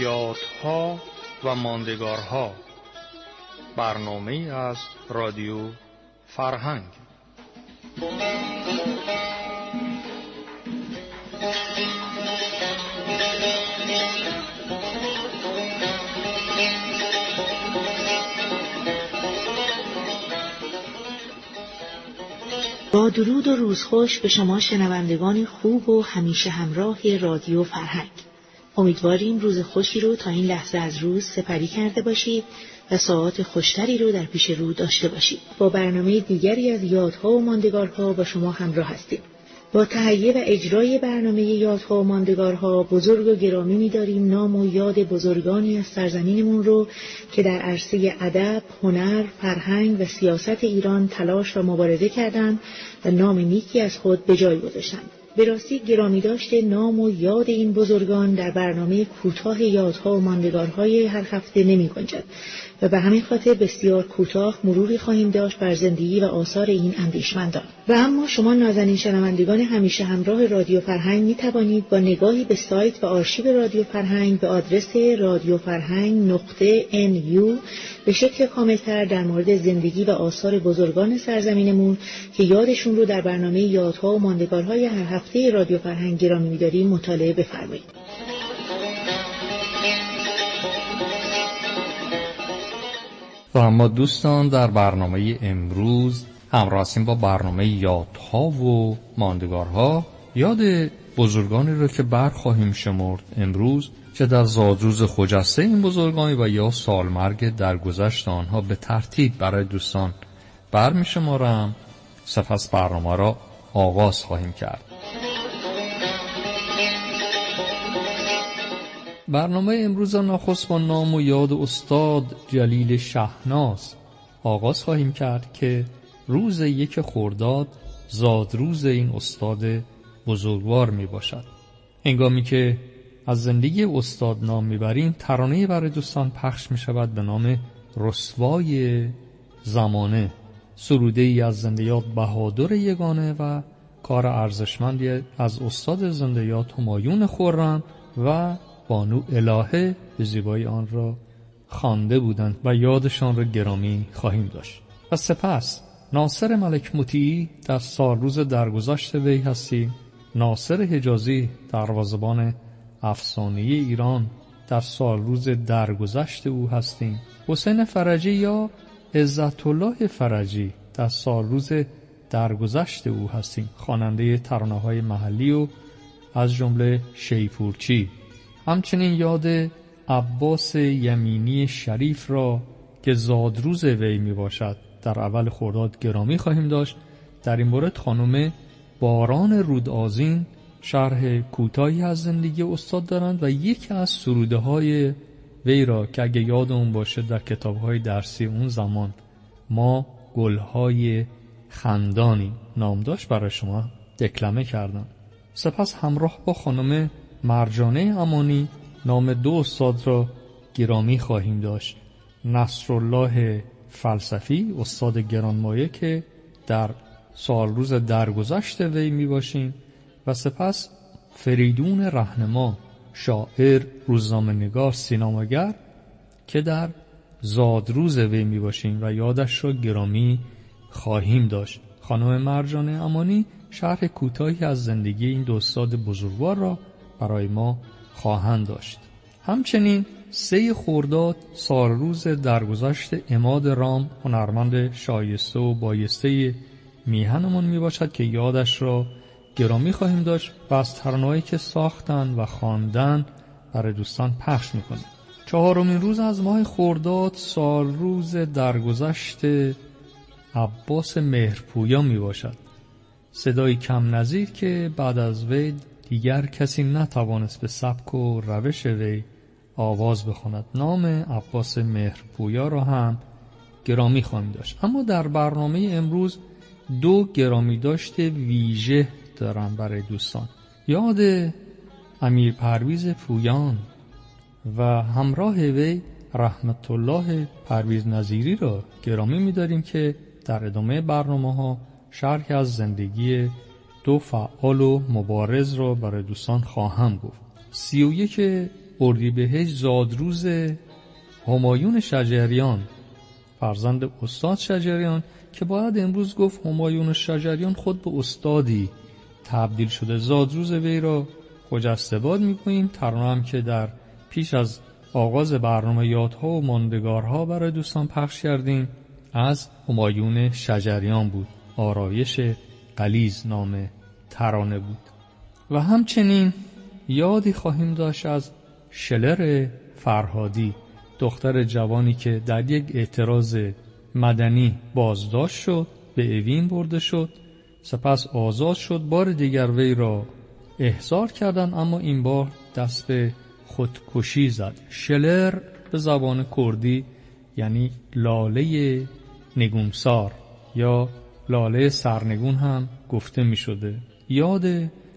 یادها و ماندگارها. برنامه از رادیو فرهنگ. با درود و روزخوش به شما شنوندگان خوب و همیشه همراه رادیو فرهنگ. امیدواریم روز خوشی رو تا این لحظه از روز سپری کرده باشید و ساعات خوشتری رو در پیش رو داشته باشید. با برنامه دیگری از یادها و ماندگارها با شما همراه هستیم. با تهیه و اجرای برنامه یادها و ماندگارها بزرگ و گرامی می‌داریم. نام و یاد بزرگانی از سرزمینمون رو که در عرصه ادب، هنر، فرهنگ و سیاست ایران تلاش و مبارزه کردند و نام نیکی از خود به جای گذاشتند. به راستی گرامی داشته نام و یاد این بزرگان در برنامه کوتاه یادها و ماندگارهای هر هفته نمی گنجد. و به همین خاطر بسیار کوتاه مروری خواهیم داشت بر زندگی و آثار این اندیشمندان و اما شما نازنین شنوندگان همیشه همراه رادیو فرهنگ می توانید با نگاهی به سایت و آرشیو رادیو فرهنگ به آدرس رادیو فرهنگ نقطه NU به شکل کاملتر در مورد زندگی و آثار بزرگان سرزمینمون که یادشون رو در برنامه یادها و ماندگارهای هر هفته رادیو فرهنگ گرامی می‌داریم مطالعه بفرمایید. و اما دوستان در برنامه امروز همراه با برنامه یادها و ماندگارها. یاد بزرگانی رو که برخواهیم شمرد امروز که در زادروز خجسته این بزرگانی و یا سالمرگ گذشت آنها به ترتیب برای دوستان برمی شمارم سپس برنامه را آغاز خواهیم کرد. برنامه امروز نخست با نام و یاد استاد جلیل شهناز. آغاز خواهیم کرد که روز یک خورداد زادروز این استاد بزرگوار می باشد هنگامی که از زندگی استاد نام می‌بریم ترانه برای دوستان پخش می شود به نام رسوای زمانه. سروده ای از زندیات بهادر یگانه و کار ارزشمندی از استاد زندیات همایون خورم و بانو الهه به زیبایی آن را خوانده بودند و یادشان را گرامی خواهیم داشت. و سپس ناصر ملک مطیعی در سال روز درگذشت وی هستیم. ناصر حجازی دروازبان افسانه ایران در سال روز درگذشت او هستیم. حسین فرجی یا عزت الله فرجی در سال روز درگذشت او هستیم. خواننده ترانه های محلی و از جمله شیپورچی. همچنین یاد عباس یمینی شریف را که زادروز وی می باشد در اول خورداد گرامی خواهیم داشت در این مورد خانم باران رودآزین شرح کوتاهی از زندگی استاد دارند و یکی از سروده های وی را که اگه یاد اون باشه در کتاب های درسی اون زمان ما گلهای خندانی نام داشت برای شما دکلمه کردم. سپس همراه با خانم مرجانه امانی نام دو استاد را گرامی خواهیم داشت. نصرالله فلسفی استاد گرانمایه که در سال روز درگذشت وی می باشیم و سپس فریدون رهنما شاعر روزنامه نگار سینماگر که در زادروز وی می باشیم و یادش را گرامی خواهیم داشت. خانم مرجان امانی شرح کوتاهی از زندگی این دو استاد بزرگوار را برای ما خواهند داشت. همچنین سه خورداد سال روز درگذشت اماد رام هنرمند شایسته و بایسته میهنمون می باشد که یادش را گرامی خواهیم داشت و از ترانه‌ای که ساختن و خواندن برای دوستان پخش می‌کنیم. چهارمین روز از ماه خورداد سال روز درگذشت عباس مهرپویا می باشد صدای کم نظیر که بعد از وی دیگر کسی نتوانست به سبک و روش وی آواز بخواند. نام عباس مهرپویا را هم گرامی خواهیم داشت. اما در برنامه امروز دو گرامی داشته ویژه دارم برای دوستان. یاد امیر پرویز پویان و همراه وی رحمت الله پرویز نظیری را گرامی می‌داریم که در ادامه برنامه ها شرح از زندگی دو فعال و مبارز را برای دوستان خواهم گفت. سی و یک اردیبهشت زادروز همایون شجریان. فرزند استاد شجریان که باید امروز گفت همایون شجریان خود به استادی. تبدیل شده زادروز وی را خجستباد می‌کنیم. ترانه هم که در پیش از آغاز برنامه یادها و ماندگارها برای دوستان پخش کردیم از همایون شجریان بود. آرایش قلیز نام ترانه بود. و همچنین یادی خواهیم داشت از شلر فرهادی دختر جوانی که در یک اعتراض مدنی بازداشت شد به اوین برده شد سپس آزاد شد بار دیگر وی را احضار کردند اما این بار دست به خودکشی زد. شلر به زبان کردی یعنی لاله نگونسار یا لاله سرنگون هم گفته می شده. یاد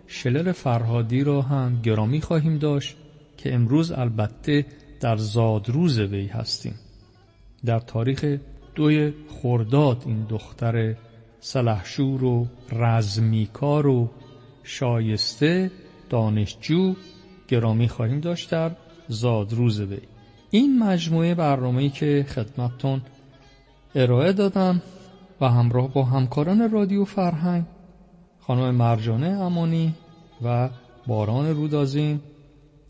شلر فرهادی را هم گرامی خواهیم داشت که امروز البته در زادروز وی هستیم. در تاریخ دوی خرداد این دختر سلحشور و رزمیکار و شایسته دانشجو گرامی خواهیم داشت در زادروز وی. این مجموعه برنامه‌ای که خدمتتون ارائه دادم. و همراه با همکاران رادیو فرهنگ خانم مرجانه امانی و باران رودازین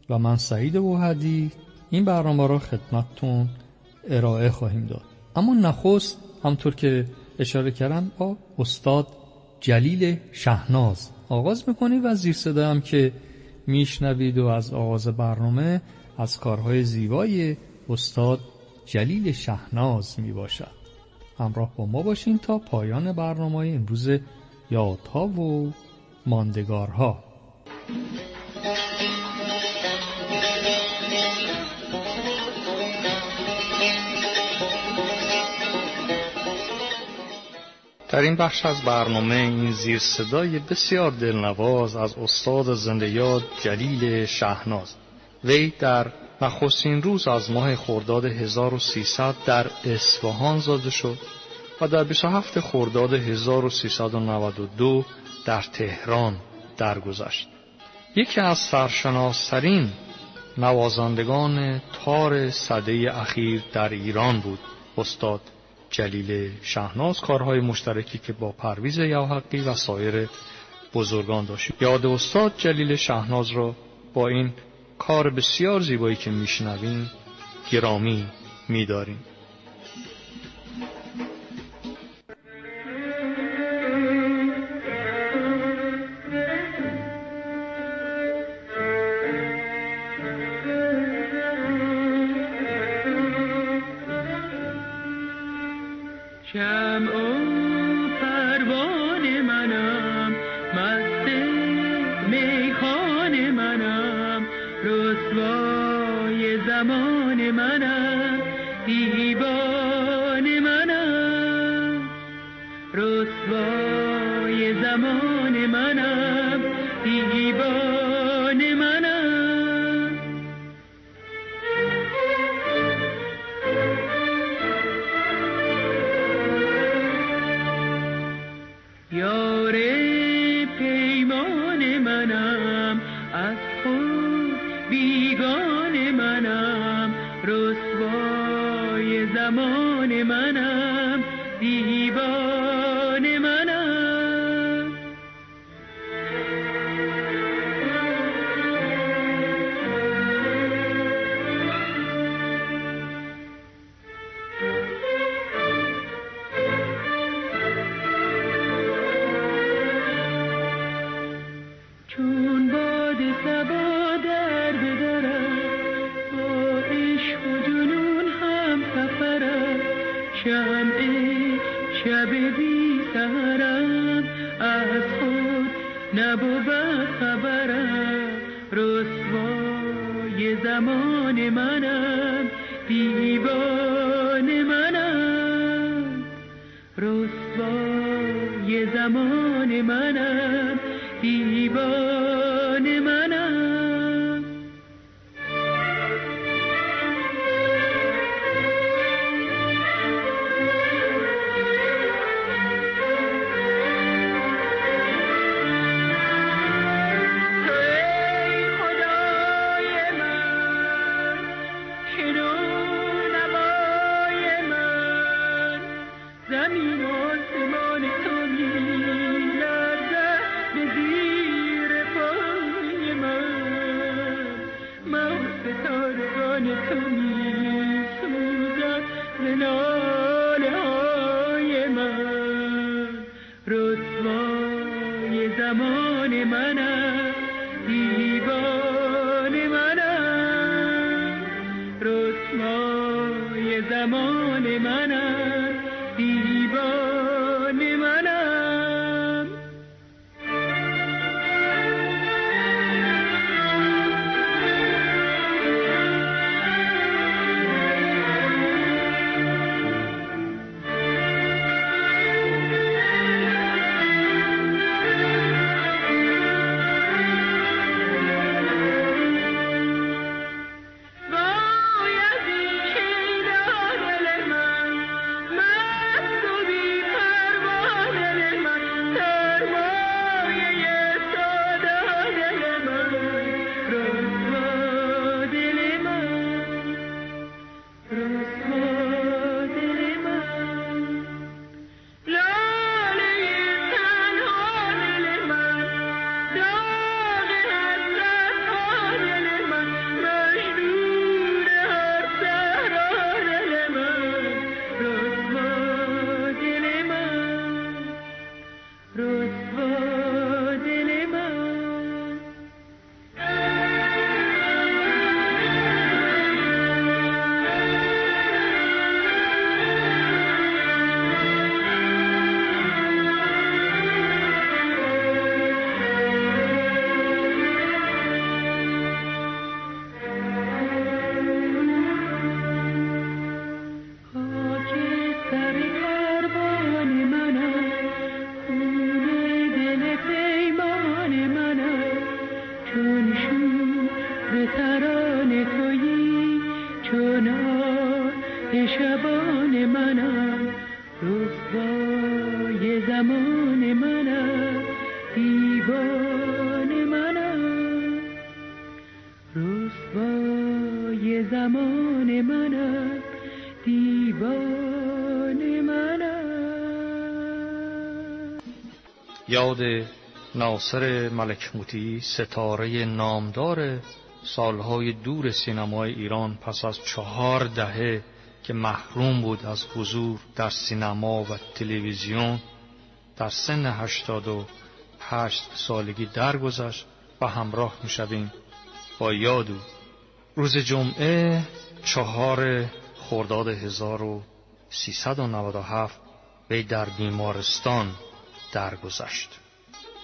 و من سعید بوهدی این برنامه را خدمتتون ارائه خواهیم داد. اما نخست همطور که اشاره کردم با استاد جلیل شهناز. آغاز می‌کنیم و زیر صدا که میشنوید و از آغاز برنامه از کارهای زیبای استاد جلیل شهناز می‌باشد. همراه با ما باشین تا پایان برنامه امروز یادها و ماندگارها. در این بخش از برنامه این زیر صدای بسیار دلنواز از استاد زنده یاد جلیل شهناز وی در نخستین روز از ماه خرداد 1300 در اصفهان زاده شد و در 27 خرداد 1392 در تهران درگذشت. یکی از سرشناسترین نوازندگان تار صده اخیر در ایران بود استاد جلیل شهناز کارهای مشترکی که با پرویز یوحقی و سایر بزرگان داشت یاد استاد جلیل شهناز را با این کار بسیار زیبایی که میشنویم گرامی میداریم. یاد ناصر ملکموتی ستاره نامدار سالهای دور سینمای ایران پس از چهار دهه که محروم بود از حضور در سینما و تلویزیون در سن هشتاد و هشت سالگی درگذشت و همراه می با یادو روز جمعه چهار خرداد 1397 وی در بیمارستان درگذشت.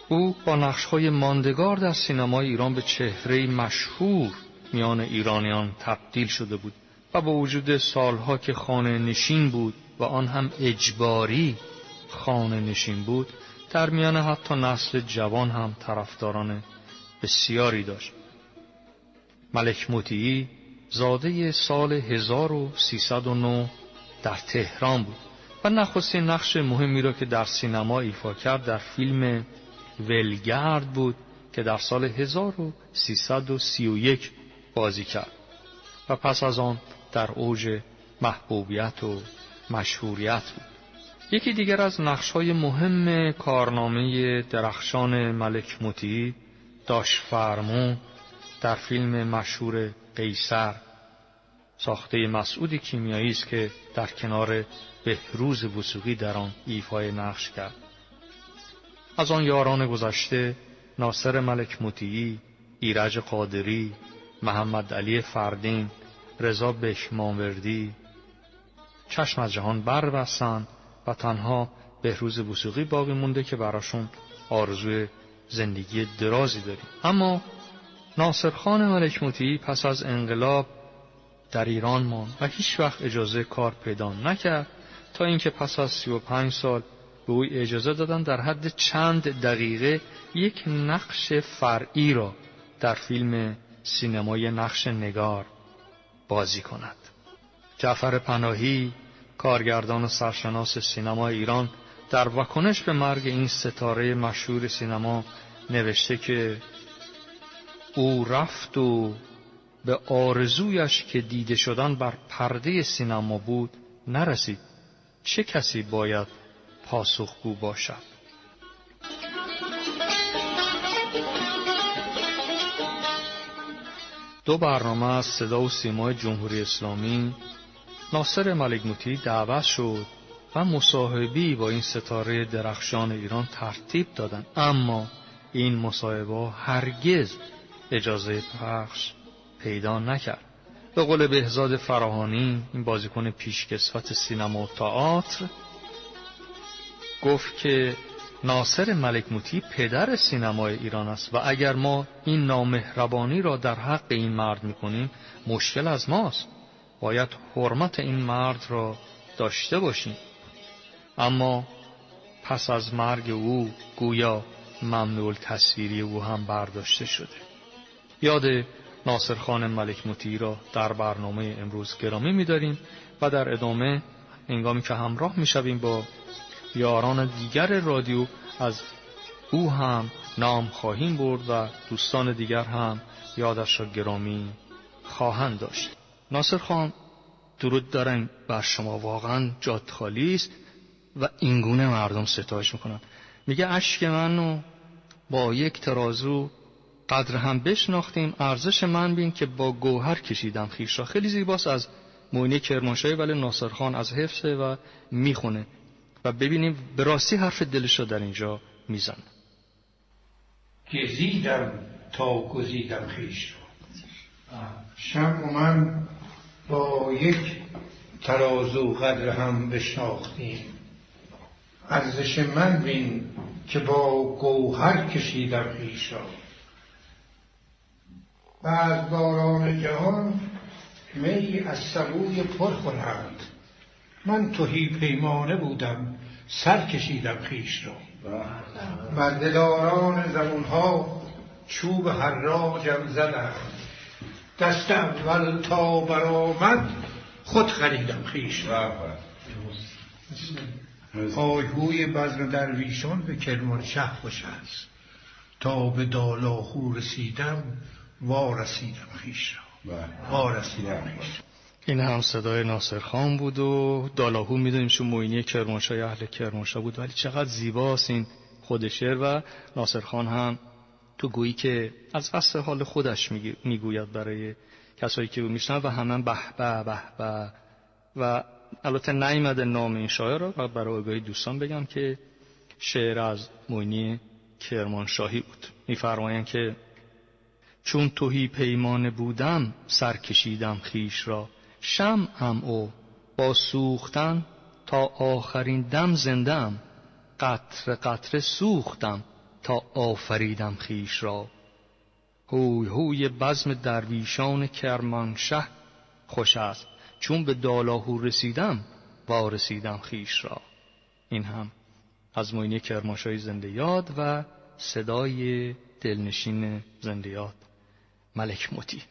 او با نقشهای ماندگار در سینمای ایران به چهره مشهور میان ایرانیان تبدیل شده بود و با وجود سالها که خانه نشین بود و آن هم اجباری خانه نشین بود در میان حتی نسل جوان هم طرفداران بسیاری داشت ملک موتیی زاده سال 1309 در تهران بود و نخستین نقش مهمی را که در سینما ایفا کرد در فیلم ولگرد بود که در سال 1331 بازی کرد و پس از آن در اوج محبوبیت و مشهوریت بود. یکی دیگر از نقشهای مهم کارنامه درخشان ملک موتی داش فرمون در فیلم مشهور قیصر ساخته مسعود کیمیایی است که در کنار بهروز وسوقی در آن ایفای نقش کرد. از آن یاران گذشته ناصر ملک مطیعی ایرج قادری محمد علی فردین رضا بشمانوردی چشم از جهان بستند و تنها بهروز وسوقی باقی مونده که براشون آرزوی زندگی درازی داریم. اما ناصر خان ملک مطیعی پس از انقلاب در ایران ماند و هیچ وقت اجازه کار پیدا نکرد. تا اینکه پس از سی و پنج سال به او اجازه دادن در حد چند دقیقه یک نقش فرعی را در فیلم سینمای نقش نگار بازی کند. جعفر پناهی کارگردان و سرشناس سینما ایران در واکنش به مرگ این ستاره مشهور سینما نوشته که او رفت و به آرزویش که دیده شدن بر پرده سینما بود نرسید. چه کسی باید پاسخگو باشد؟ دو برنامه از صدا و سیمای جمهوری اسلامی ناصر ملک دعوت شد و مصاحبی با این ستاره درخشان ایران ترتیب دادند اما این مصاحبه هرگز اجازه پخش پیدا نکرد. به قول بهزاد فراهانی این بازیکن پیشکسوت سینما و تئاتر گفت که ناصر ملک موتی پدر سینمای ایران است و اگر ما این نامهربانی را در حق این مرد می‌کنیم مشکل از ماست. باید حرمت این مرد را داشته باشیم. اما پس از مرگ او گویا ممنوع تصویری او هم برداشته شده. یاد ناصر خان ملک موتی را در برنامه امروز گرامی می‌داریم و در ادامه انگامی که همراه می‌شویم با یاران دیگر رادیو از او هم نام خواهیم برد و دوستان دیگر هم یادش را گرامی خواهند داشت. ناصر خان درود دارن بر شما واقعا جاد خالی است و اینگونه مردم ستایش می‌کنن. میگه اشک منو با یک ترازو قدر هم بشناختیم ارزش من بین که با گوهر کشیدم خیش را. خیلی زیباست از موینه کرمانشاهی ولی ناصر خان از حفظه و می‌خونه. و ببینیم به راستی حرف دلش رو در اینجا میزن گزیدم تا گزیدم خیش را. شم من با یک ترازو قدر هم بشناختیم. ارزش من بین که با گوهر کشیدم خیش را. و از باران جهان می از سبوی پر خورند. من توهی پیمانه بودم سر کشیدم خیش را. و دلاران زمونها چوب حراجم زدم. دست اول تا برآمد خود خریدم خیش را. آیهوی بزن درویشان به کرمانشه خوش است. تا به دالاهو رسیدم وارسیدم خیش را. وارسیدم خیش این هم صدای ناصر خان بود و دالاهو می‌دونیم چون موینی کرمانشاه اهل کرمانشاه بود ولی چقدر زیباست این خود شعر و ناصر خان هم تو گویی که از قصد حال خودش می‌گوید برای کسایی که میشنن و همه به به به به. و البته نیمده نام این شاعر را و برای آگاهی دوستان بگم که شعر از موینی کرمانشاهی بود. میفرمایند که چون توهی پیمان بودم سر کشیدم خیش را. هم او با سوختن تا آخرین دم زندم قطر قطره سوختم تا آفریدم خیش را. هوی هوی بزم درویشان کرمانشه خوش است. چون به دالاهو رسیدم وارسیدم خیش را. این هم از موینی کرمانشاهی زنده یاد و صدای دلنشین زنده یاد. ملک موتی.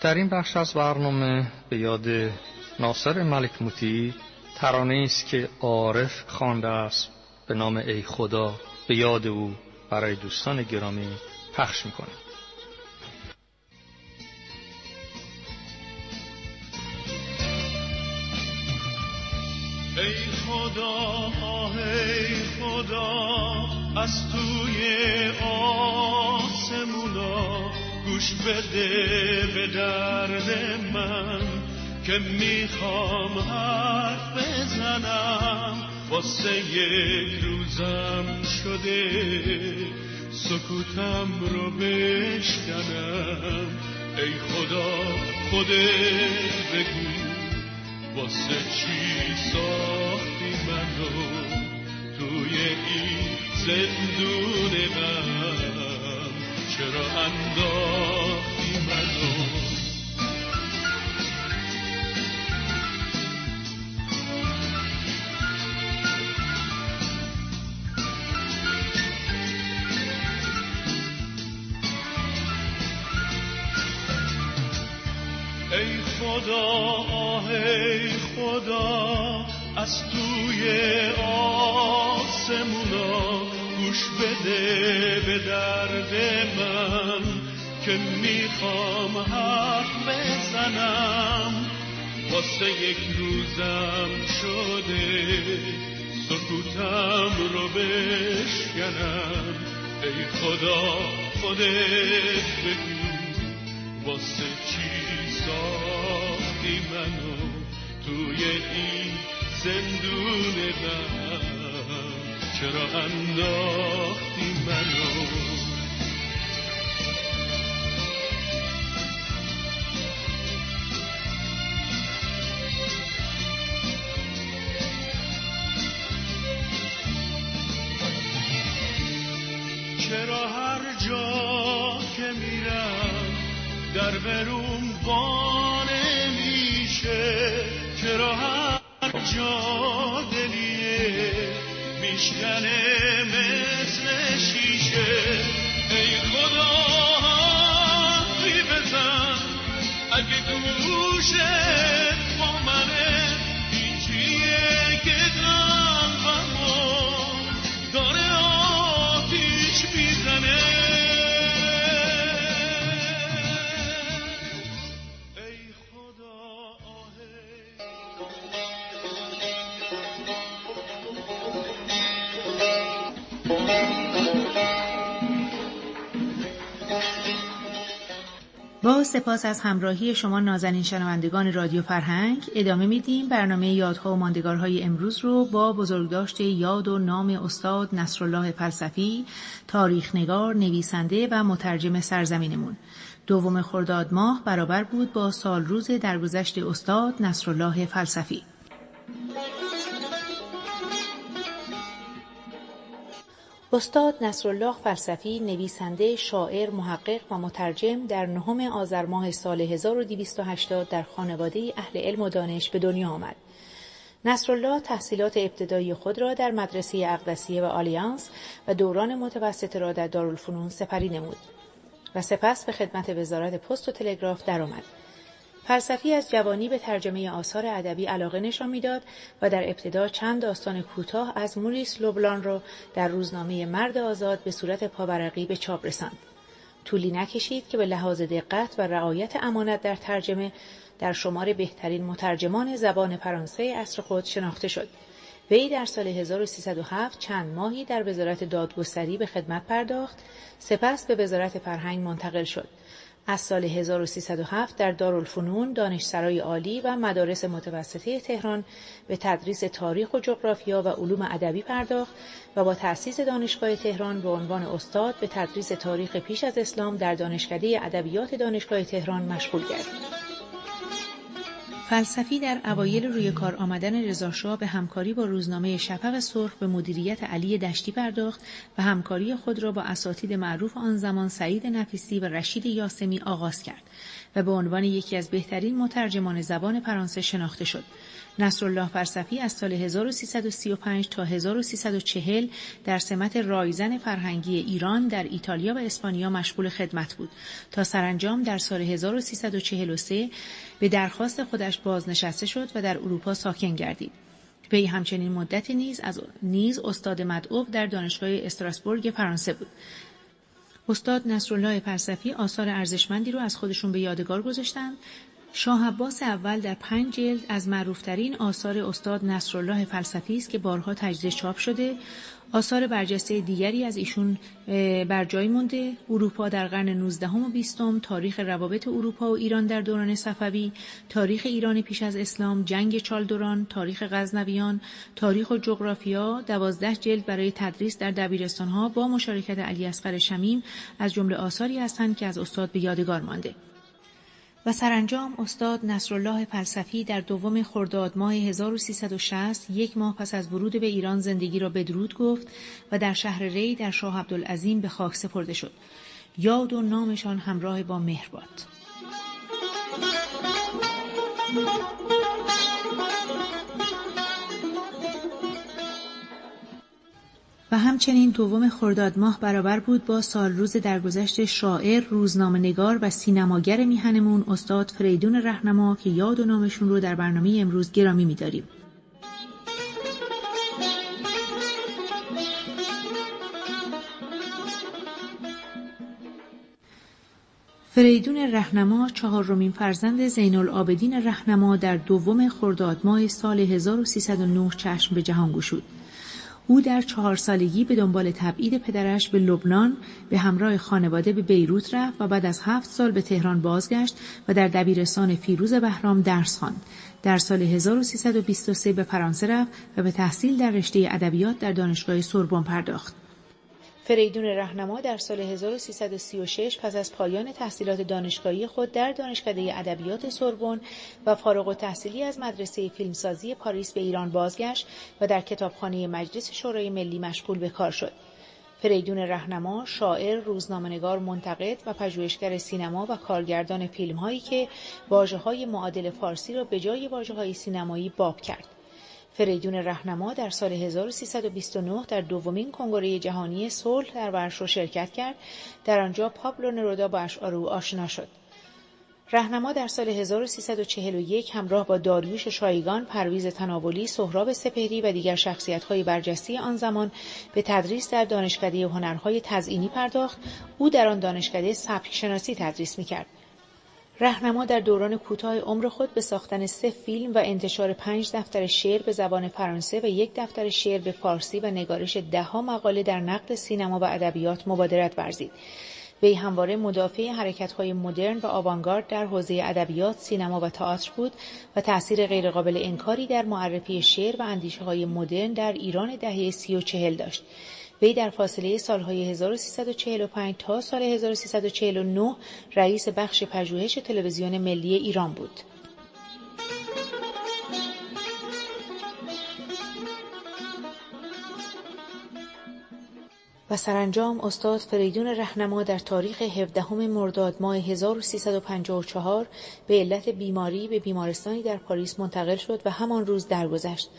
در این بخش از برنامه به یاد ناصر ملک موتی ترانه است که عارف خوانده است. به نام ای خدا به یاد او برای دوستان گرامی پخش می‌کنیم ای خدا ای خدا از توی آسمونا گوش بده به درد من که می‌خوام حرف بزنم. واسه یک روزم شده. سکوتم رو بشکنم. ای خدا خودت بگو واسه چی ساختی منو؟ توی این زندون من. چرا انداختی خدا ای خدا از توی آسمونا گوش بده به درد من که می‌خوام حرف بزنم. واسه یک روزم شده سکوتم رو بشکنم. ای خدا خودت بگو واسه چی؟ ساختی منو توی این زندون من چرا انداختی منو چرا هر جا که میرم در بروم میشه چرا هر جا دلیه میشکنه مثل شیشه؟ ای خدا حرفی بزن اگه گوشت با سپاس از همراهی شما نازنین شنوندگان رادیو فرهنگ ادامه میدیم برنامه یادها و ماندگارهای امروز رو با بزرگداشت یاد و نام استاد نصرالله فلسفی تاریخنگار نویسنده و مترجم سرزمینمون. دوم خرداد ماه برابر بود با سال روز درگذشت استاد نصرالله فلسفی. استاد نصرالله فلسفی نویسنده، شاعر، محقق و مترجم در نهم آذر ماه سال 1280 در خانواده اهل علم و دانش به دنیا آمد. نصرالله تحصیلات ابتدایی خود را در مدرسه اقدسیه و آلیانس و دوران متوسط را در دارالفنون سپری نمود و سپس به خدمت وزارت پست و تلگراف درآمد. فلسفی از جوانی به ترجمه آثار ادبی علاقه نشان می‌داد و در ابتدا چند داستان کوتاه از موریس لوبلان را در روزنامه مرد آزاد به صورت پاورقی به چاپ رساند. طولی نکشید که به لحاظ دقت و رعایت امانت در ترجمه در شمار بهترین مترجمان زبان فرانسه عصر خود شناخته شد. وی در سال 1307 چند ماهی در وزارت دادگستری به خدمت پرداخت، سپس به وزارت فرهنگ منتقل شد. از سال 1307 در دارالفنون، دانشسرای عالی و مدارس متوسطه تهران به تدریس تاریخ و جغرافیا و علوم ادبی پرداخت و با تأسیس دانشگاه تهران به عنوان استاد به تدریس تاریخ پیش از اسلام در دانشکده ادبیات دانشگاه تهران مشغول گردید. فلسفی در اوایل روی کار آمدن رضاشاه به همکاری با روزنامه شفق سرخ به مدیریت علی دشتی پرداخت و همکاری خود را با اساتید معروف آن زمان سعید نفیسی و رشید یاسمی آغاز کرد و به عنوان یکی از بهترین مترجمان زبان فرانسه شناخته شد. نصرالله فلسفی از سال 1335 تا 1340 در سمت رایزن فرهنگی ایران در ایتالیا و اسپانیا مشغول خدمت بود تا سرانجام در سال 1343 به درخواست خودش بازنشسته شد و در اروپا ساکن گردید. وی همچنین مدت نیز از نیز استاد مدعو در دانشگاه استراسبورگ فرانسه بود. استاد نصرالله فلسفی آثار ارزشمندی رو از خودشون به یادگار گذاشتند شاه عباس اول در پنج جلد از معروفترین آثار استاد نصرالله فلسفی است که بارها تجدید چاپ شده. آثار برجسته دیگری از ایشون بر جای مونده. اروپا در قرن 19 و 20 تاریخ روابط اروپا و ایران در دوران صفوی تاریخ ایران پیش از اسلام جنگ چالدوران تاریخ غزنویان تاریخ و جغرافیا. دوازده جلد برای تدریس در دبیرستانها با مشارکت علی اصغر شمیم از جمله آثاری هستند که از استاد به یادگار مانده. و سرانجام استاد نصرالله فلسفی در دوم خرداد ماه 1360 یک ماه پس از ورود به ایران زندگی را بدرود گفت و در شهر ری در شاه عبدالعظیم به خاک سپرده شد. یاد و نامشان همراه با مهر و همچنین دوم خرداد ماه برابر بود با سال روز درگذشت شاعر، روزنامه‌نگار و سینماگر میهنمون استاد فریدون رهنما که یاد و نامشون رو در برنامه امروز گرامی می‌داریم. فریدون رهنما چهارمین فرزند زین العابدین رهنما در دوم خرداد ماه سال 1309 چشم به جهان گشود. او در چهار سالگی به دنبال تبعید پدرش به لبنان به همراه خانواده به بیروت رفت و بعد از هفت سال به تهران بازگشت و در دبیرستان فیروز بهرام درس خواند. در سال 1323 به فرانسه رفت و به تحصیل در رشته ادبیات در دانشگاه سوربن پرداخت. فریدون رهنما در سال 1336 پس از پایان تحصیلات دانشگاهی خود در دانشکده ادبیات سوربن و فارغ التحصیلی از مدرسه فیلمسازی پاریس به ایران بازگشت و در کتابخانه مجلس شورای ملی مشغول به کار شد. فریدون رهنما شاعر، روزنامه‌نگار، منتقد و پژوهشگر سینما و کارگردان فیلم‌هایی که واژه‌های معادل فارسی را به جای واژه‌های سینمایی باب کرد. فریدون رهنما در سال 1329 در دومین کنگره جهانی صلح در ورشو شرکت کرد در آنجا پابلو نرودا با اشعار او آشنا شد رهنما در سال 1341 همراه با داریوش شایگان، پرویز تناولی، سهراب سپهری و دیگر شخصیت‌های برجسته آن زمان به تدریس در دانشکده هنرهای تزئینی پرداخت. او در آن دانشکده سبک شناسی تدریس می‌کرد. رهنما در دوران کوتاه عمر خود به ساختن سه فیلم و انتشار پنج دفتر شعر به زبان فرانسه و یک دفتر شعر به فارسی و نگارش دهها مقاله در نقد سینما و ادبیات مبادرت ورزید. وی همواره مدافع حرکت‌های مدرن و آوانگارد در حوزه ادبیات، سینما و تئاتر بود و تأثیر غیرقابل انکاری در معرفی شعر و اندیشه‌های مدرن در ایران دهه سی و چهل داشت. وی در فاصله سالهای 1345 تا سال 1349 رئیس بخش پژوهش تلویزیون ملی ایران بود. و سرانجام استاد فریدون رهنما در تاریخ 17 مرداد ماه 1354 به علت بیماری به بیمارستانی در پاریس منتقل شد و همان روز درگذشت.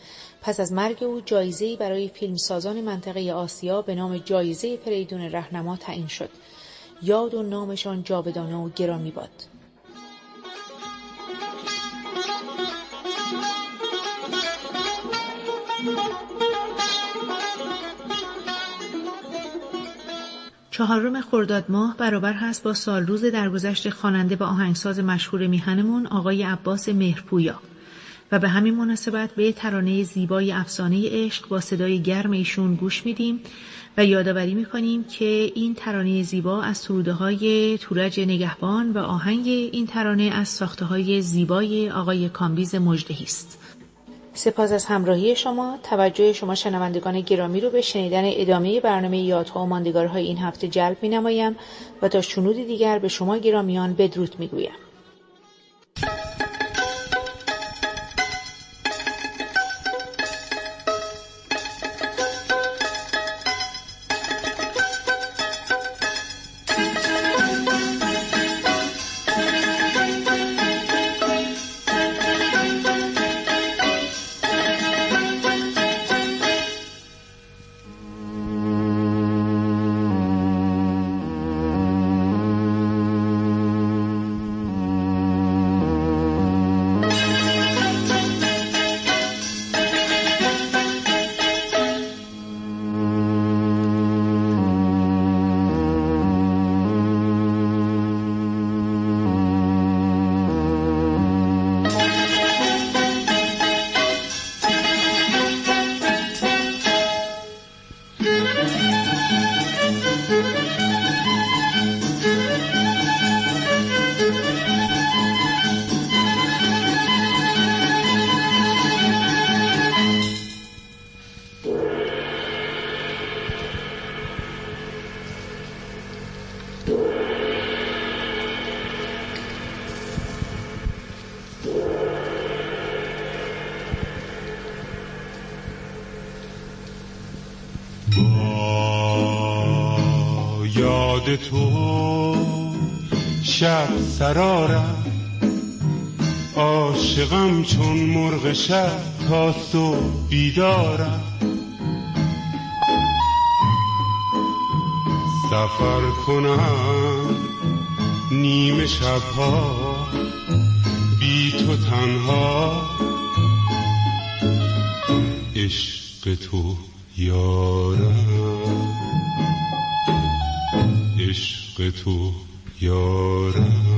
پس از مرگ او جایزه‌ای برای فیلمسازان منطقه آسیا به نام جایزه فریدون رهنما تعیین شد. یاد و نامشان جاودانه و گرامی باد. چهارم خرداد ماه برابر هست با سال روز درگذشت خواننده و آهنگساز مشهور میهنمون آقای عباس مهرپویا و به همین مناسبت به ترانه زیبای افسانه عشق با صدای گرم ایشون گوش میدیم و یادآوری می‌کنیم که این ترانه زیبا از سروده های تورج نگهبان و آهنگ این ترانه از ساخته های زیبای آقای کامبیز مجدهی است. سپاس از همراهی شما توجه شما شنوندگان گرامی رو به شنیدن ادامه برنامه یادها و ماندگارهای این هفته جلب می نمایم و تا شنود دیگر به شما گرامیان بدرود می گویم. تو شب سرارم عاشقم چون مرغ شب تا صبح بیدارم. سفر کنم نیمه شبها. بی تو تنها. عشق تو یارم. تو یارم.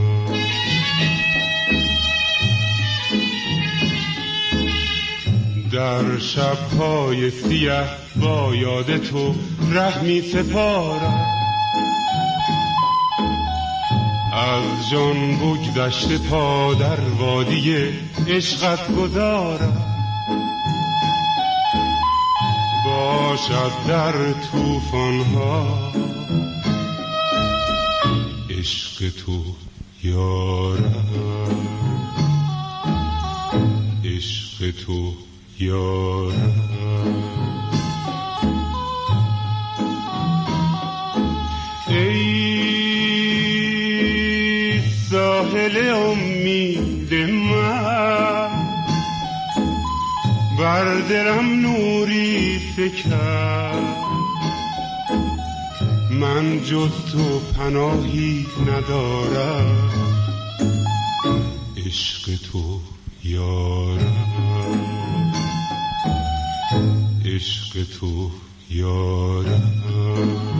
در شبهای سیه با یاد تو ره می سپارم. از جان بگذشته پا در وادی عشقت گذارم. باشد در توفانها تو یارم. عشق تو یارم. ای ساحل امید من بر دلم نوری فکر من جز تو پناهی ندارم. عشق تو یارم. عشق تو یارم.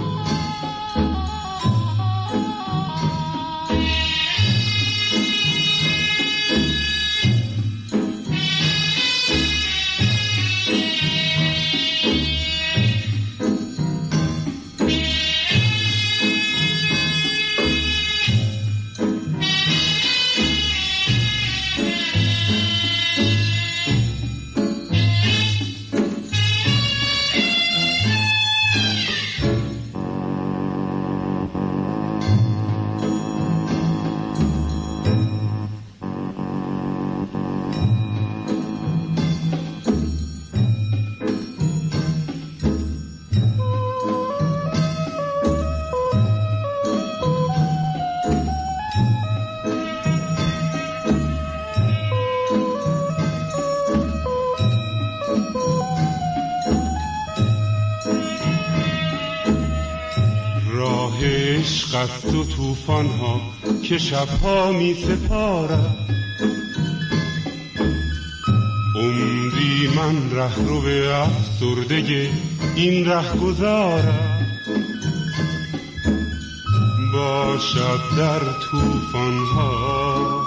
توفان ها که شبها می سپارم. عمری من ره رو به افسردگی این ره گذارم باشد در توفان ها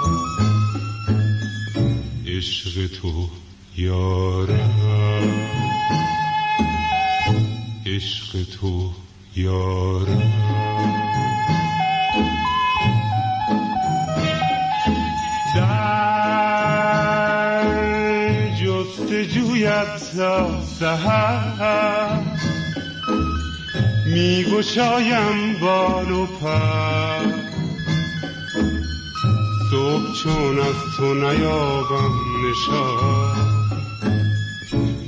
عشق تو یارم. عشق تو یارم. سهر. می گشایم بال و پر. صبح چون از تو نیابم نشان.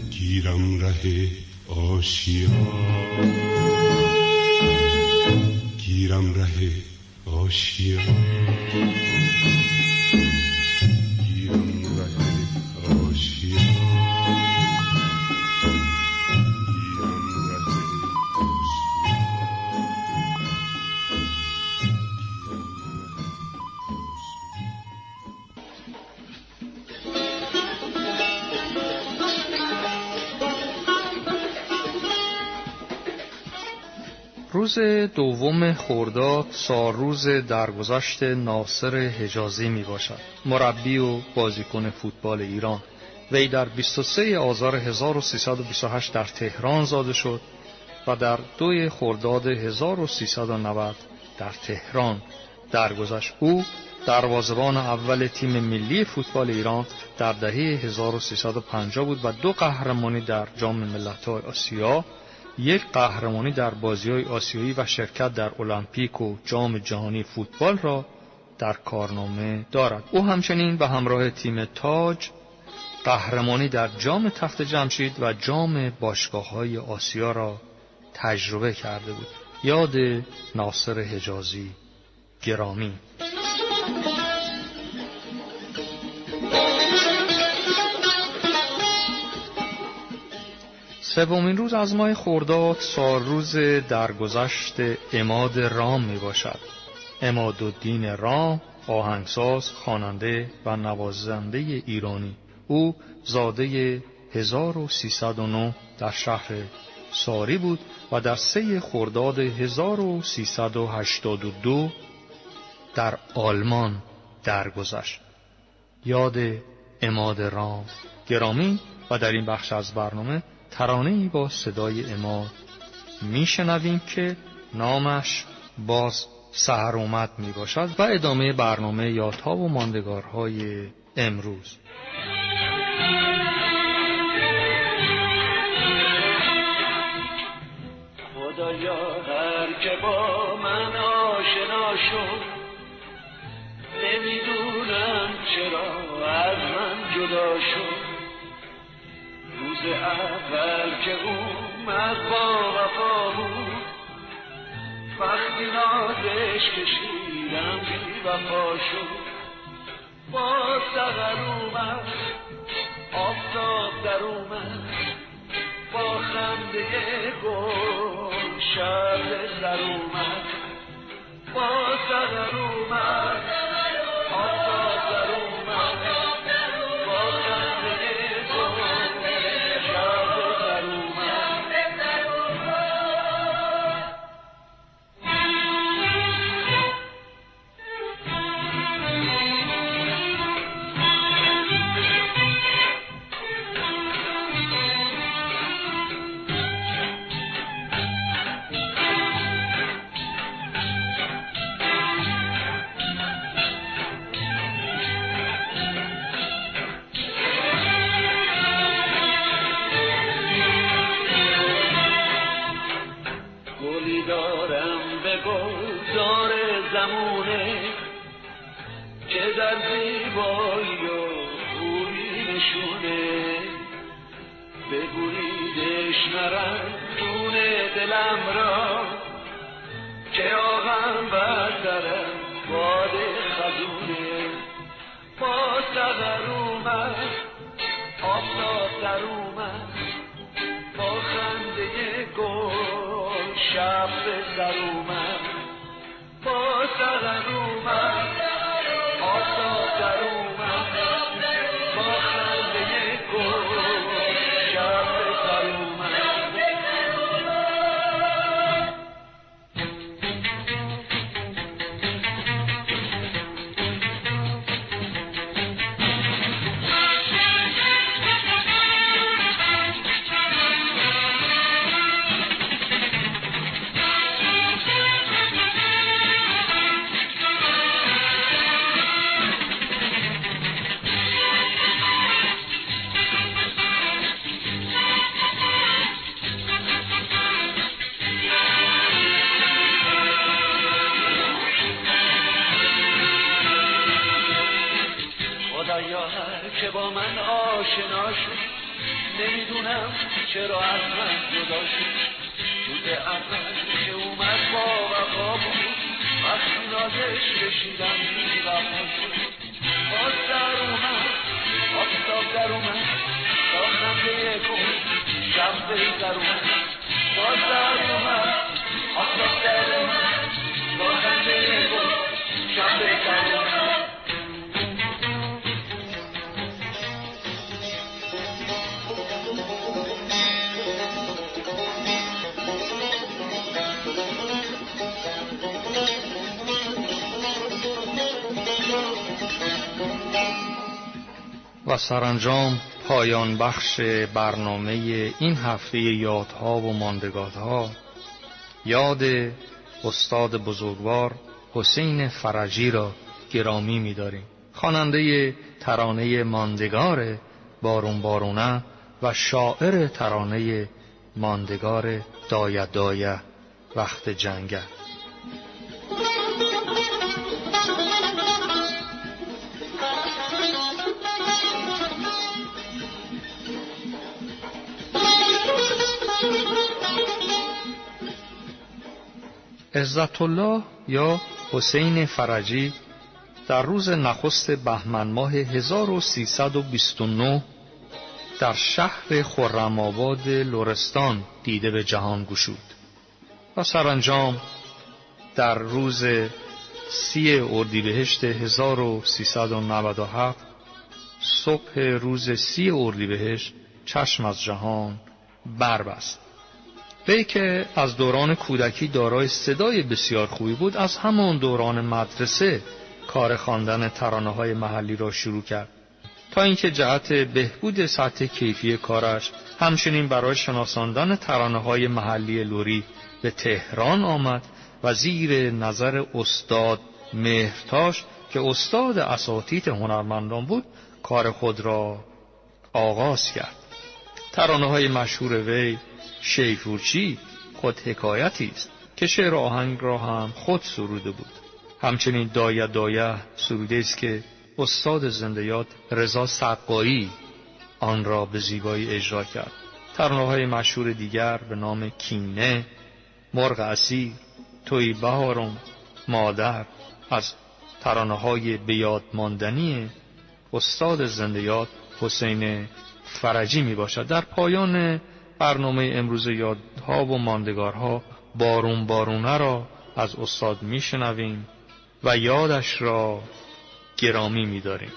گیرم ره آشیان. گیرم ره آشیان. دوم خرداد سالروز درگذشت ناصر حجازی می باشد مربی و بازیکن فوتبال ایران. وی در 23 آذر 1328 در تهران زاده شد و در دوی خرداد 1390 در تهران درگذشت. او دروازه‌بان اول تیم ملی فوتبال ایران در دهه 1350 بود و دو قهرمانی در جام ملت‌های آسیا یک قهرمانی در بازی‌های آسیایی و شرکت در المپیک و جام جهانی فوتبال را در کارنامه دارد. او همچنین به همراه تیم تاج قهرمانی در جام تخت جمشید و جام باشگاه‌های آسیا را تجربه کرده بود. یاد ناصر حجازی گرامی. سومین روز از ماه خرداد سال روز درگذشت اماد رام می باشد. اماد الدین رام آهنگساز خواننده و نوازنده ایرانی. او زاده 1309 در شهر ساری بود و در سه خرداد 1382 در آلمان درگذشت. یاد اماد رام گرامی و در این بخش از برنامه ترانه با صدای اماد میشنویم که نامش باز سهر اومد می باشد و ادامه برنامه یادها و ماندگارهای امروز. خدایا هر که با من آشنا شد نمی‌دونم چرا از من جدا شد. روز اول که اومد با وفا بود وقتی نازش کشیدم بی وفا شد. با سغر اومد آفتاب در اومد با خنده گل شب سر اومد. با سغر اومد سرانجام پایان بخش برنامه این هفته یادها و ماندگارها. یاد استاد بزرگوار حسین فرجی را گرامی می‌داریم. خواننده ترانه ماندگار بارون بارونه و شاعر ترانه ماندگار دایه دایه وقت جنگه. عزت الله یا حسین فرجی در روز نخست بهمن ماه 1329 در شهر خرم‌آباد لرستان دیده به جهان گشود. و سرانجام در روز سی اردیبهشت 1397 صبح روز سی اردیبهشت چشم از جهان بربست. وی که از دوران کودکی دارای صدای بسیار خوبی بود از همان دوران مدرسه کار خواندن ترانه های محلی را شروع کرد. تا اینکه جهت بهبود سطح کیفی کارش همچنین برای شناساندن ترانه های محلی لوری به تهران آمد و زیر نظر استاد مهرتاش که استاد اساتید هنرمندان بود کار خود را آغاز کرد. ترانه های مشهور وی شیفورچی خود حکایتی است که شعر آهنگ را هم خود سروده بود. همچنین دایه دایه سروده است که استاد زندیات رضا سقایی آن را به زیبایی اجرا کرد. ترانه های مشهور دیگر به نام کینه مرغ اسیر توی بهارم مادر از ترانه های بیاد ماندنی استاد زندیات حسین فرجی می باشد در پایان برنامه امروز یادها و ماندگارها بارون بارونه را از استاد میشنویم و یادش را گرامی میداریم.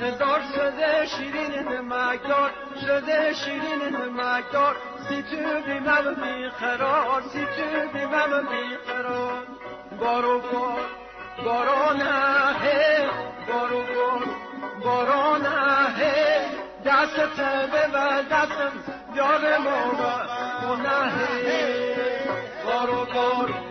انتظار شده شیرین نمکدار شده شیرین نمکدار سی تو بیمم بیقرار سی تو بیقرار. بارو بار بارو نه بارو بار بارو نه دست به و دستم یار مولا نه بارو بار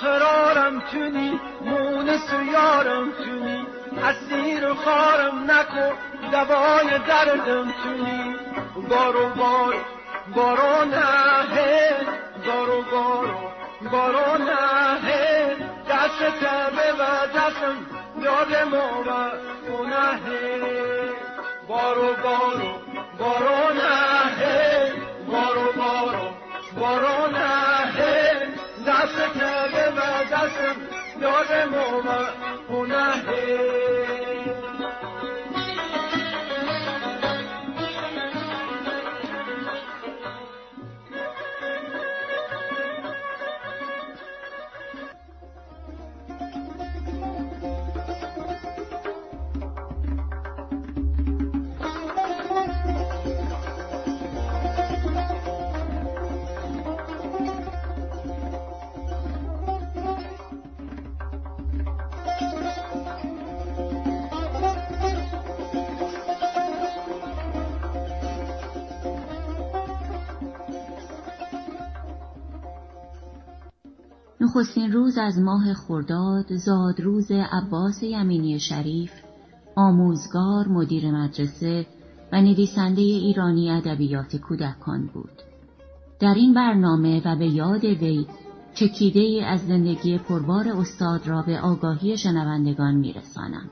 قرارم تونی مونس یارم تونی اسیر خارم نکن دوای دردم تونی بارو بارو بارو نه گارو گارو گارو نه دست تبه و دستم یاد ما و گناه گارو گارو گارو نه دستم یاد ما و نخستین روز از ماه خرداد زاد روز عباس یمینی شریف آموزگار مدیر مدرسه و نویسنده ایرانی ادبیات کودکان بود در این برنامه و به یاد وی چکیده ای از زندگی پربار استاد را به آگاهی شنوندگان میرسانم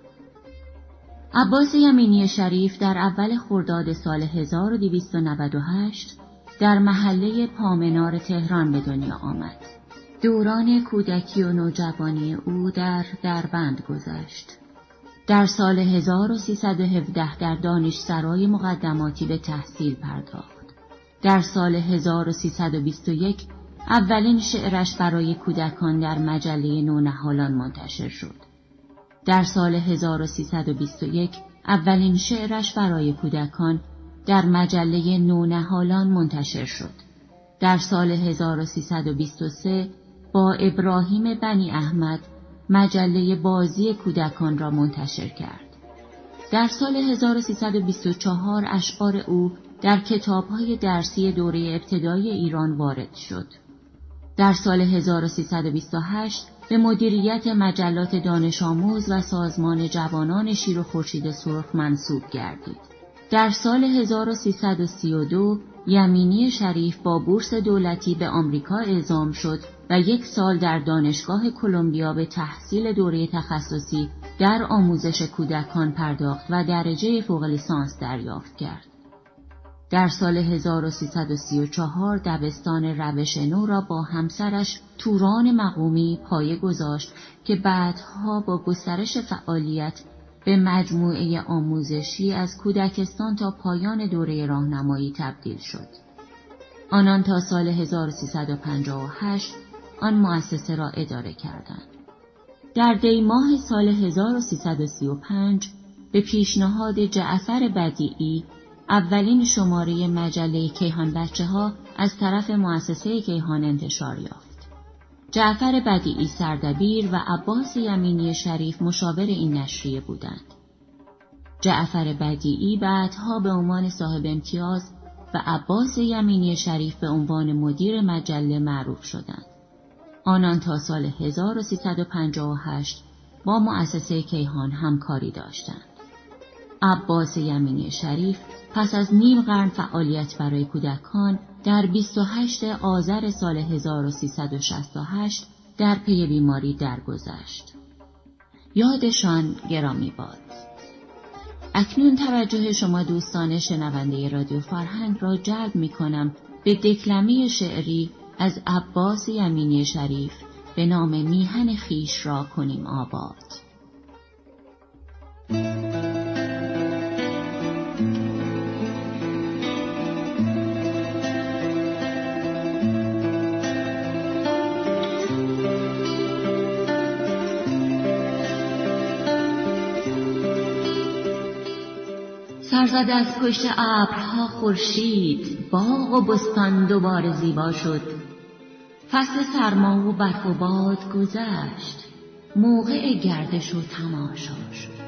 عباس یمینی شریف در اول خرداد سال 1298 در محله پامنار تهران به دنیا آمد. دوران کودکی و نوجوانی او در دربند گذشت. در سال 1317 در دانشسرای مقدماتی به تحصیل پرداخت. در سال 1321 اولین شعرش برای کودکان در مجله نونهالان منتشر شد. در سال 1321 اولین شعرش برای کودکان در مجله نونهالان منتشر شد. در سال 1323 با ابراهیم بنی احمد مجله بازی کودکان را منتشر کرد. در سال 1324 اشعار او در کتابهای درسی دوره ابتدایی ایران وارد شد. در سال 1328 به مدیریت مجلات دانش آموز و سازمان جوانان شیر و خورشید سرخ منصوب گردید. در سال 1332 یمینی شریف با بورس دولتی به آمریکا اعزام شد و یک سال در دانشگاه کلمبیا به تحصیل دوره تخصصی در آموزش کودکان پرداخت و درجه فوق لیسانس دریافت کرد. در سال 1334 دبستان روش نو را با همسرش توران مقومی پایه گذاشت که بعدها با گسترش فعالیت به مجموعه آموزشی از کودکستان تا پایان دوره راهنمایی تبدیل شد. آنان تا سال 1358 آن مؤسسه را اداره کردند. در دی ماه سال 1335 به پیشنهاد جعفر بدیعی اولین شماره مجله کیهان بچه ها از طرف مؤسسه کیهان انتشار یافت. جعفر بدیعی سردبیر و عباس یمینی شریف مشاور این نشریه بودند. جعفر بدیعی بعدها به عنوان صاحب امتیاز و عباس یمینی شریف به عنوان مدیر مجله معروف شدند. آنان تا سال 1358 با مؤسسه کیهان همکاری داشتند. عباس یمینی شریف پس از نیم قرن فعالیت برای کودکان در 28 آذر سال 1368 در پی بیماری درگذشت. یادشان گرامی باد. اکنون توجه شما دوستان شنونده رادیو فرهنگ را جلب می کنم به دکلمه شعری از عباس یمینی شریف به نام میهن خیش را کنیم آباد. سرزد از پشت ابرها خورشید باغ و بستان دوباره زیبا شد. فصل سرما و برف و باد گذشت. موقع گردش و تماشا شد.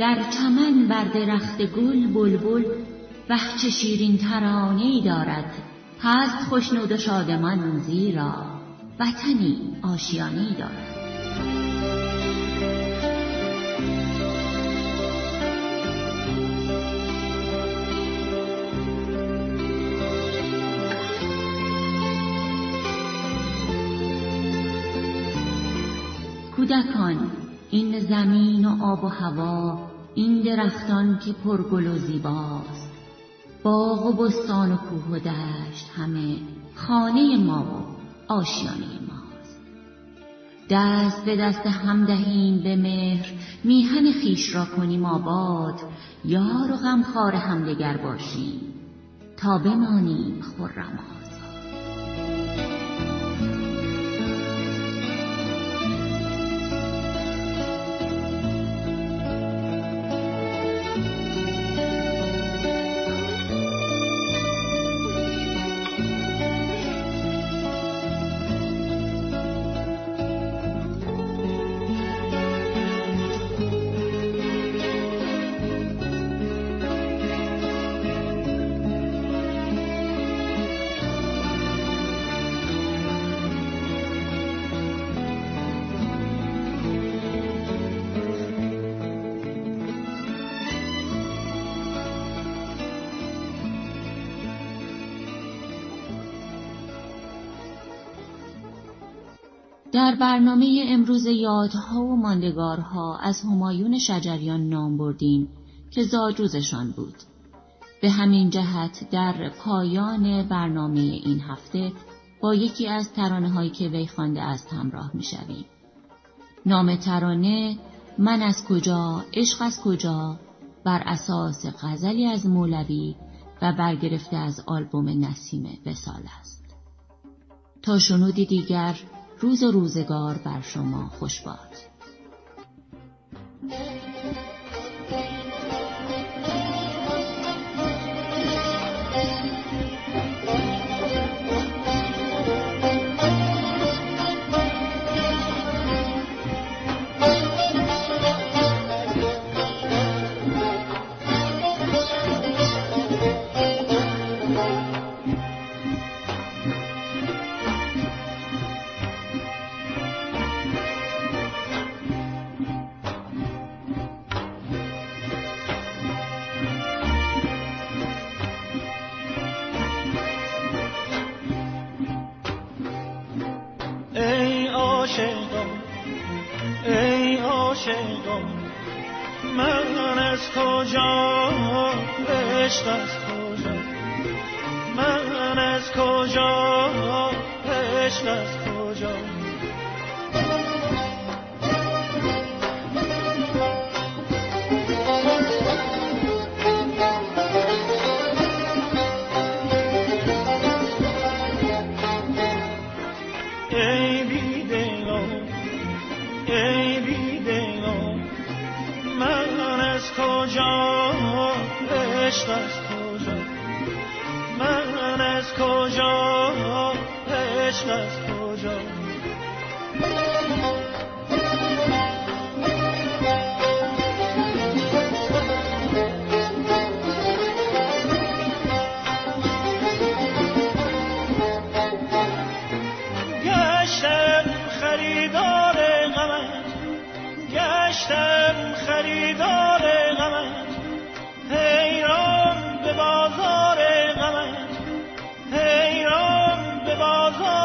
در چمن بر درخت گل بلبل وحچ شیرین ترانه ای دارد. هست خوشنود و شادمان زیرا وطنی آشیانی دارد. کودکان این زمین و آب و هوا این درختان که پرگل و زیباست. باغ و بستان و کوه و دشت همه خانه ما و آشیانه ماست. دست به دست هم دهیم به مهر میهن خیش را کنیم آباد. یار و غمخوار همدیگر باشیم. تا بمانیم خرم در برنامه امروز یادها و ماندگارها از همایون شجریان نام بردیم که زادروزشان بود. به همین جهت در پایان برنامه این هفته با یکی از ترانه هایی که وی خوانده است همراه می شویم. نام ترانه من از کجا، عشق از کجا بر اساس غزلی از مولوی و برگرفته از آلبوم نسیم وسال است. تا شنودی دیگر روز و روزگار بر شما خوش باد. کجا بهشت از کجا؟ من از کجا بهشت از گشتم خریدار غمت. حیران به بازار غمت. حیران به بازار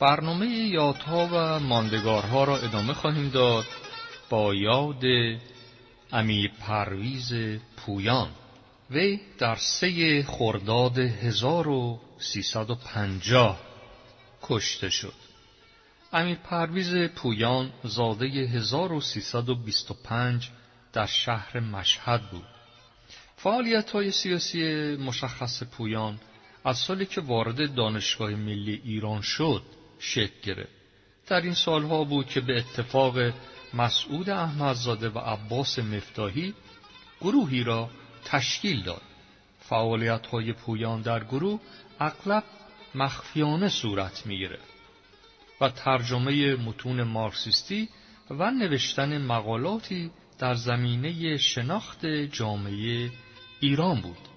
برنامه یادها و ماندگارها را ادامه خواهیم داد با یاد امیر پرویز پویان. وی در سه خرداد 1350 کشته شد. امیر پرویز پویان زاده 1325 در شهر مشهد بود. فعالیت های سیاسی مشخص پویان از سالی که وارد دانشگاه ملی ایران شد شکل گرفت. در این سالها بود که به اتفاق مسعود احمدزاده و عباس مفتاحی گروهی را تشکیل داد. فعالیت های پویان در گروه اغلب مخفیانه صورت می و ترجمه متون مارکسیستی و نوشتن مقالاتی در زمینه شناخت جامعه ایران بود.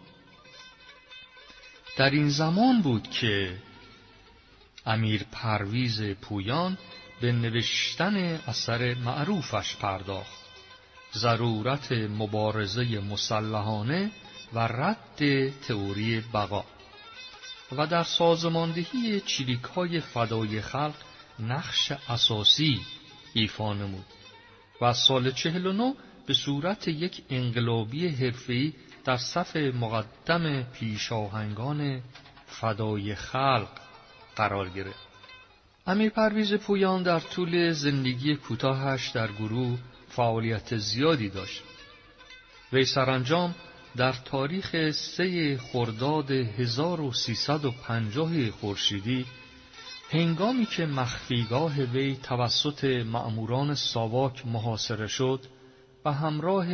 در این زمان بود که امیر پرویز پویان به نوشتن اثر معروفش پرداخت. ضرورت مبارزه مسلحانه و رد تئوری بقا. و در سازماندهی چیلیک های فدای خلق نقش اساسی ایفا نمود و سال 49 به صورت یک انقلابی حرفه‌ای در صف مقدم پیشاهنگان فدای خلق قرار گرفت. امیر پرویز پویان در طول زندگی کوتاهش در گروه فعالیت زیادی داشت. وی سرانجام در تاریخ سه خرداد 1350 خورشیدی هنگامی که مخفیگاه وی توسط مأموران ساواک محاصره شد و همراه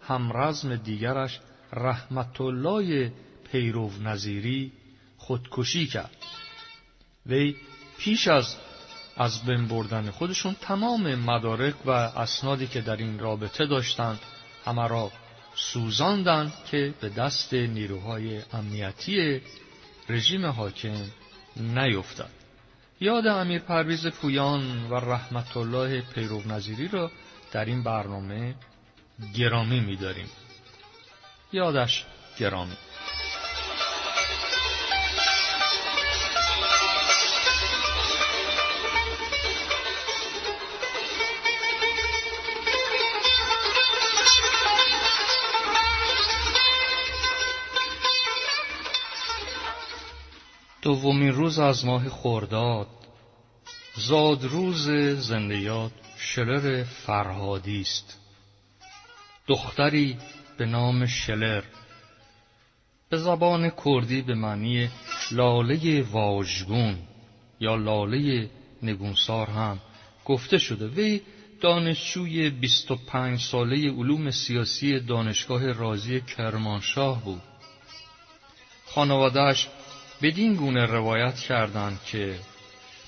همرزم دیگرش رحمت الله پیرو نظیری خودکشی کرد. وی پیش از از بین بردن خودشون تمام مدارک و اسنادی که در این رابطه داشتند همه را سوزاندند که به دست نیروهای امنیتی رژیم حاکم نیفتد یاد امیر پرویز پویان و رحمت الله پیرو نظیری را در این برنامه گرامی می‌داریم. یادش گرامی دومین روز از ماه خورداد زاد روز زندیات شلر فرهادی است. دختری به نام شلر. به زبان کردی به معنی لاله واژگون یا لاله نگونسار هم گفته شده. وی دانشجوی 25 ساله علوم سیاسی دانشگاه رازی کرمانشاه بود. خانوادهش بدین گونه روایت کردند که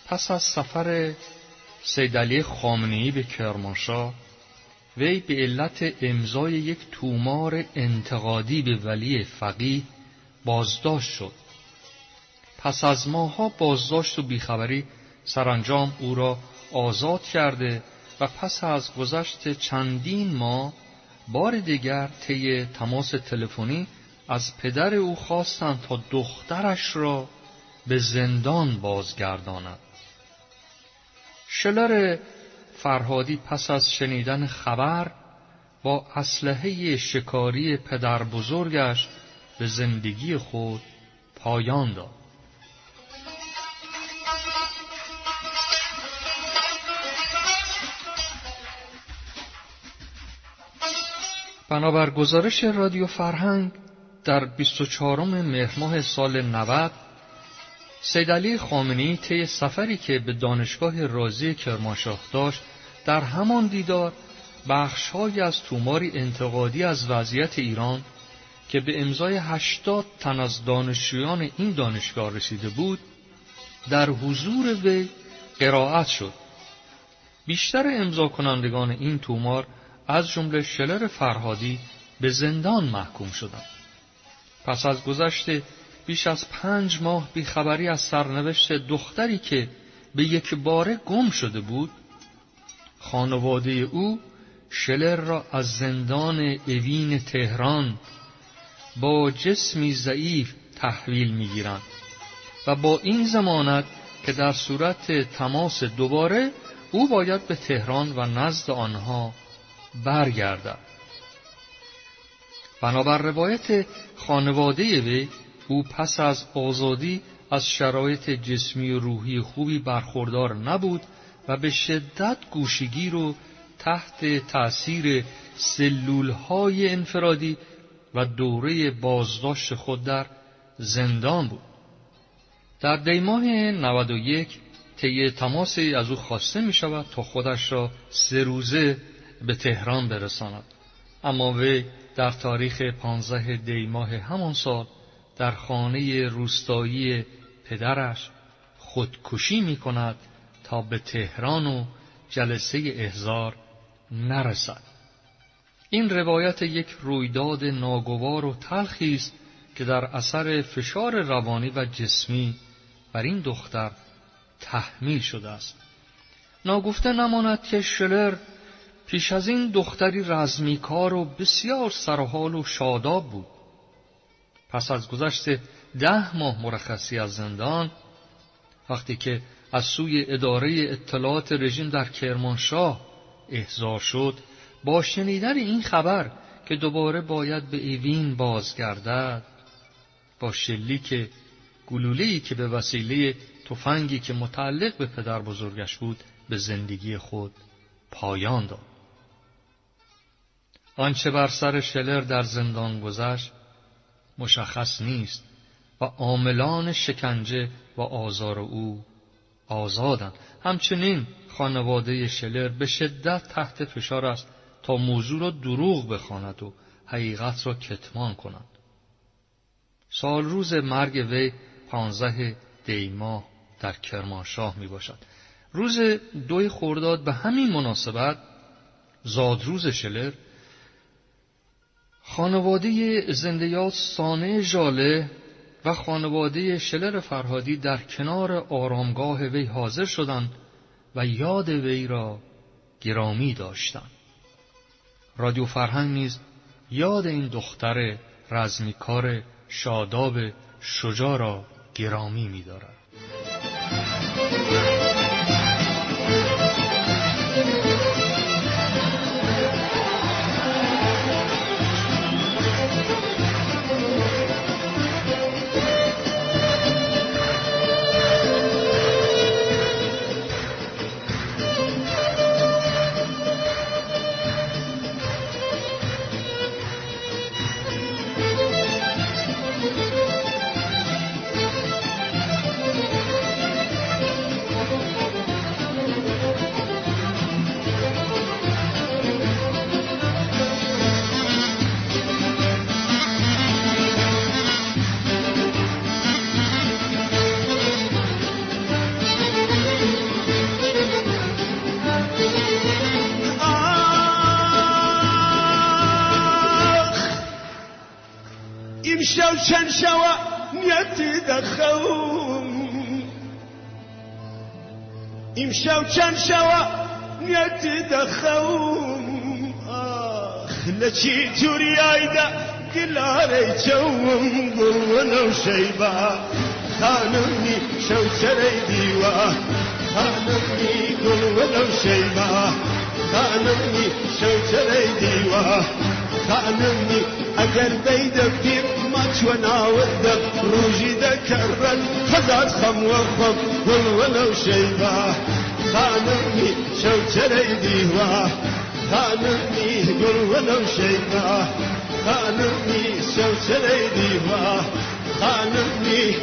پس از سفر سیدعلی خامنه‌ای به کرمانشاه وی به علت امضای یک تومار انتقادی به ولی فقیه بازداشت شد. پس از ماها بازداشت و بیخبری سرانجام او را آزاد کرده و پس از گذشت چندین ماه بار دیگر طی تماس تلفنی از پدر او خواستند تا دخترش را به زندان بازگرداند شلر فرهادی پس از شنیدن خبر با اسلحه شکاری پدر بزرگش به زندگی خود پایان داد. بنابر گزارش رادیو فرهنگ در 24 مهر ماه سال 90 سید علی خامنه‌ای طی سفری که به دانشگاه رازی کرمانشاه داشت در همان دیدار بخشهایی از توماری انتقادی از وضعیت ایران که به امضای هشتاد تن از دانشجویان این دانشگاه رسیده بود در حضور وی قرائت شد. بیشتر امضا کنندگان این تومار از جمله شلر فرهادی به زندان محکوم شدند. پس از گذشت بیش از پنج ماه بیخبری از سرنوشت دختری که به یک باره گم شده بود خانواده او شلر را از زندان اوین تهران با جسمی ضعیف تحویل می‌گیرند و با این زمانت که در صورت تماس دوباره او باید به تهران و نزد آنها برگردد. بنابر روایت خانواده وی او پس از آزادی از شرایط جسمی و روحی خوبی برخوردار نبود و به شدت گوشگیر و تحت تأثیر سلولهای انفرادی و دوره بازداشت خود در زندان بود. در دیماه 91 طی تماسی از او خواسته می شود تا خودش را سه روزه به تهران برساند. اما وی در تاریخ 15 دیماه همان سال در خانه روستایی پدرش خودکشی می کند تا به تهران و جلسه احزار نرسد. این روایت یک رویداد ناگوار و تلخی است که در اثر فشار روانی و جسمی بر این دختر تحمیل شده است. ناگفته نماند که شلر پیش از این دختری رزمیکار و بسیار سرحال و شاداب بود. پس از گذشت ده ماه مرخصی از زندان وقتی که از سوی اداره اطلاعات رژیم در کرمانشاه احضار شد با شنیدن این خبر که دوباره باید به ایوین بازگردد با شلیک گلوله‌ای که به وسیله تفنگی که متعلق به پدر بزرگش بود به زندگی خود پایان داد. آنچه بر سر شلر در زندان گذشت مشخص نیست و عاملان شکنجه و آزار او آزادند. همچنین خانواده شلر به شدت تحت فشار است تا موضوع را دروغ بخواند و حقیقت را کتمان کند. سال روز مرگ وی پانزده دیما در کرمانشاه می باشد روز دوی خورداد به همین مناسبت زادروز شلر خانواده زندیات سانه ژاله و خانواده شلر فرهادی در کنار آرامگاه وی حاضر شدند و یاد وی را گرامی داشتند. رادیو فرهنگ نیز یاد این دختر رزمیکار شاداب شجاع را گرامی می‌دارد. شو شنشوة يتدخوم يمشوا شنشوة يتدخوم آخ لشي جوري عيدا قلاري جوم. قلونا وشيبا خانمني شو شري ديوا. خانمني قلونا شيبا. خانمني شو شري ديوا. خانمني أقر بيدك ما شونا ودك روجي ذكرا خزات خم وخم شو شيبه خانمي شوتري ديوة. خانمي قل ولو شيبه شو شوتري ديوة. خانمي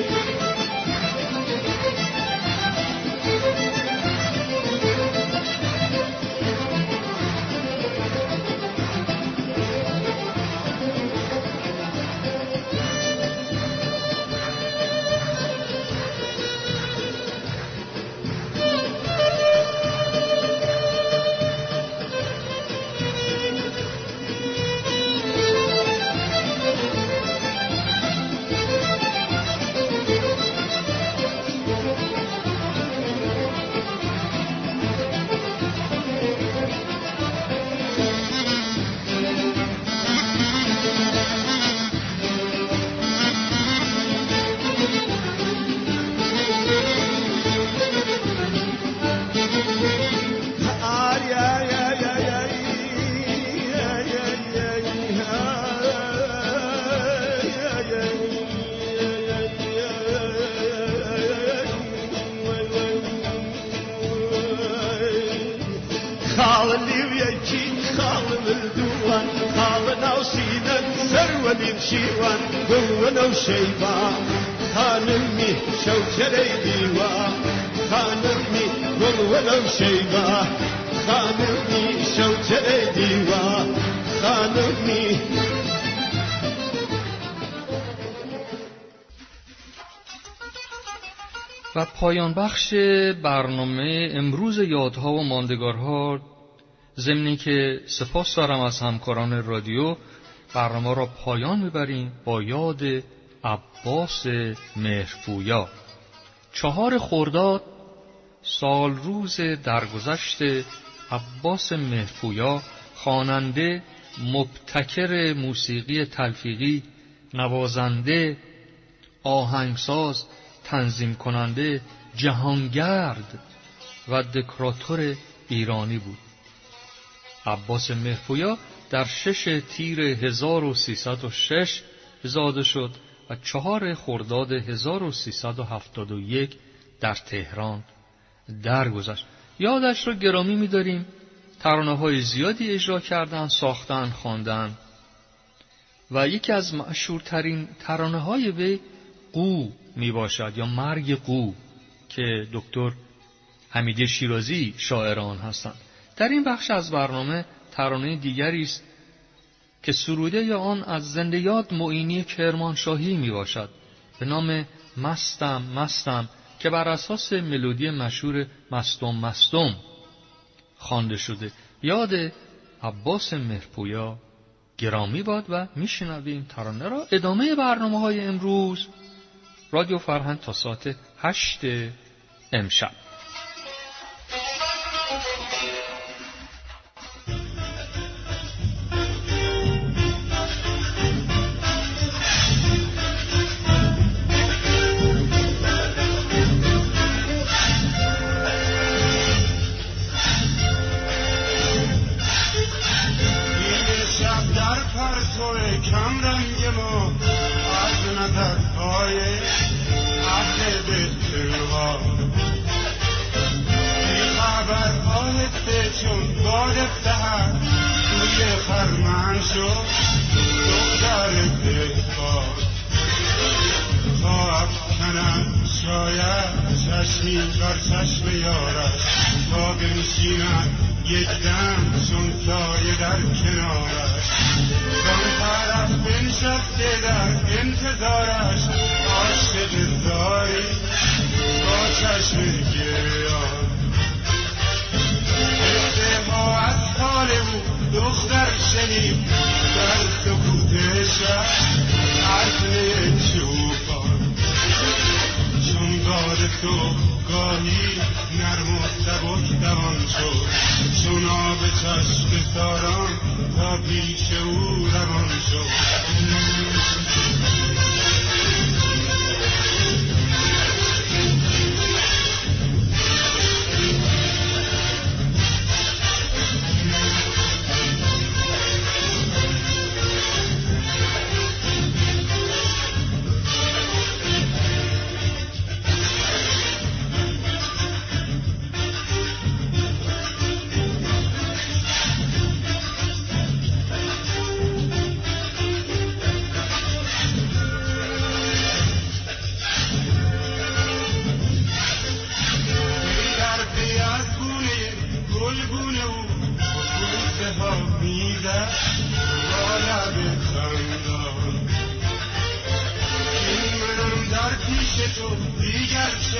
و پایان بخش برنامه امروز یادها و ماندگارها ضمنی که سپاس دارم از همکاران رادیو برنامه را پایان می‌بریم با یاد عباس مهرپویا. چهار خرداد سال روز درگذشت عباس مهرپویا خواننده مبتکر موسیقی تلفیقی نوازنده آهنگساز تنظیم کننده جهانگرد و دکراتور ایرانی بود. عباس مهپویا در شش تیر 1306 زاده شد و چهار خرداد 1371 در تهران درگذشت. یادش را گرامی می‌داریم. ترانه های زیادی اجرا کردن ساختن خواندن. و یکی از مشهورترین ترانه های وی قو می باشد یا مرگ قو که دکتر حمیدی شیرازی شاعران هستند. در این بخش از برنامه ترانه دیگری است که سروده یا آن از زنده یاد معینی کرمانشاهی می باشد به نام مستم مستم که بر اساس ملودی مشهور مستم مستم خوانده شده. یاد عباس مهرپویا گرامی باد و میشنویم ترانه را. ادامه برنامه های امروز رادیو فرهنگ تا ساعت هشت امشب. باد سهر روی خرمن شد. دختر دهقان تا افکنم شاید چشمی بر چشم یارش. تا بنشینم یک دم چون سایه در کنارش. زن طرف بنشسته در انتظارش. عاشق زاری با چشم گریان اطفال مو دختر شنیم در سکوتشم عقل چوبان چون باد تو گاهی نرم و سبک دوان شد. چون آب چشم ساران تا پیش او روان شد.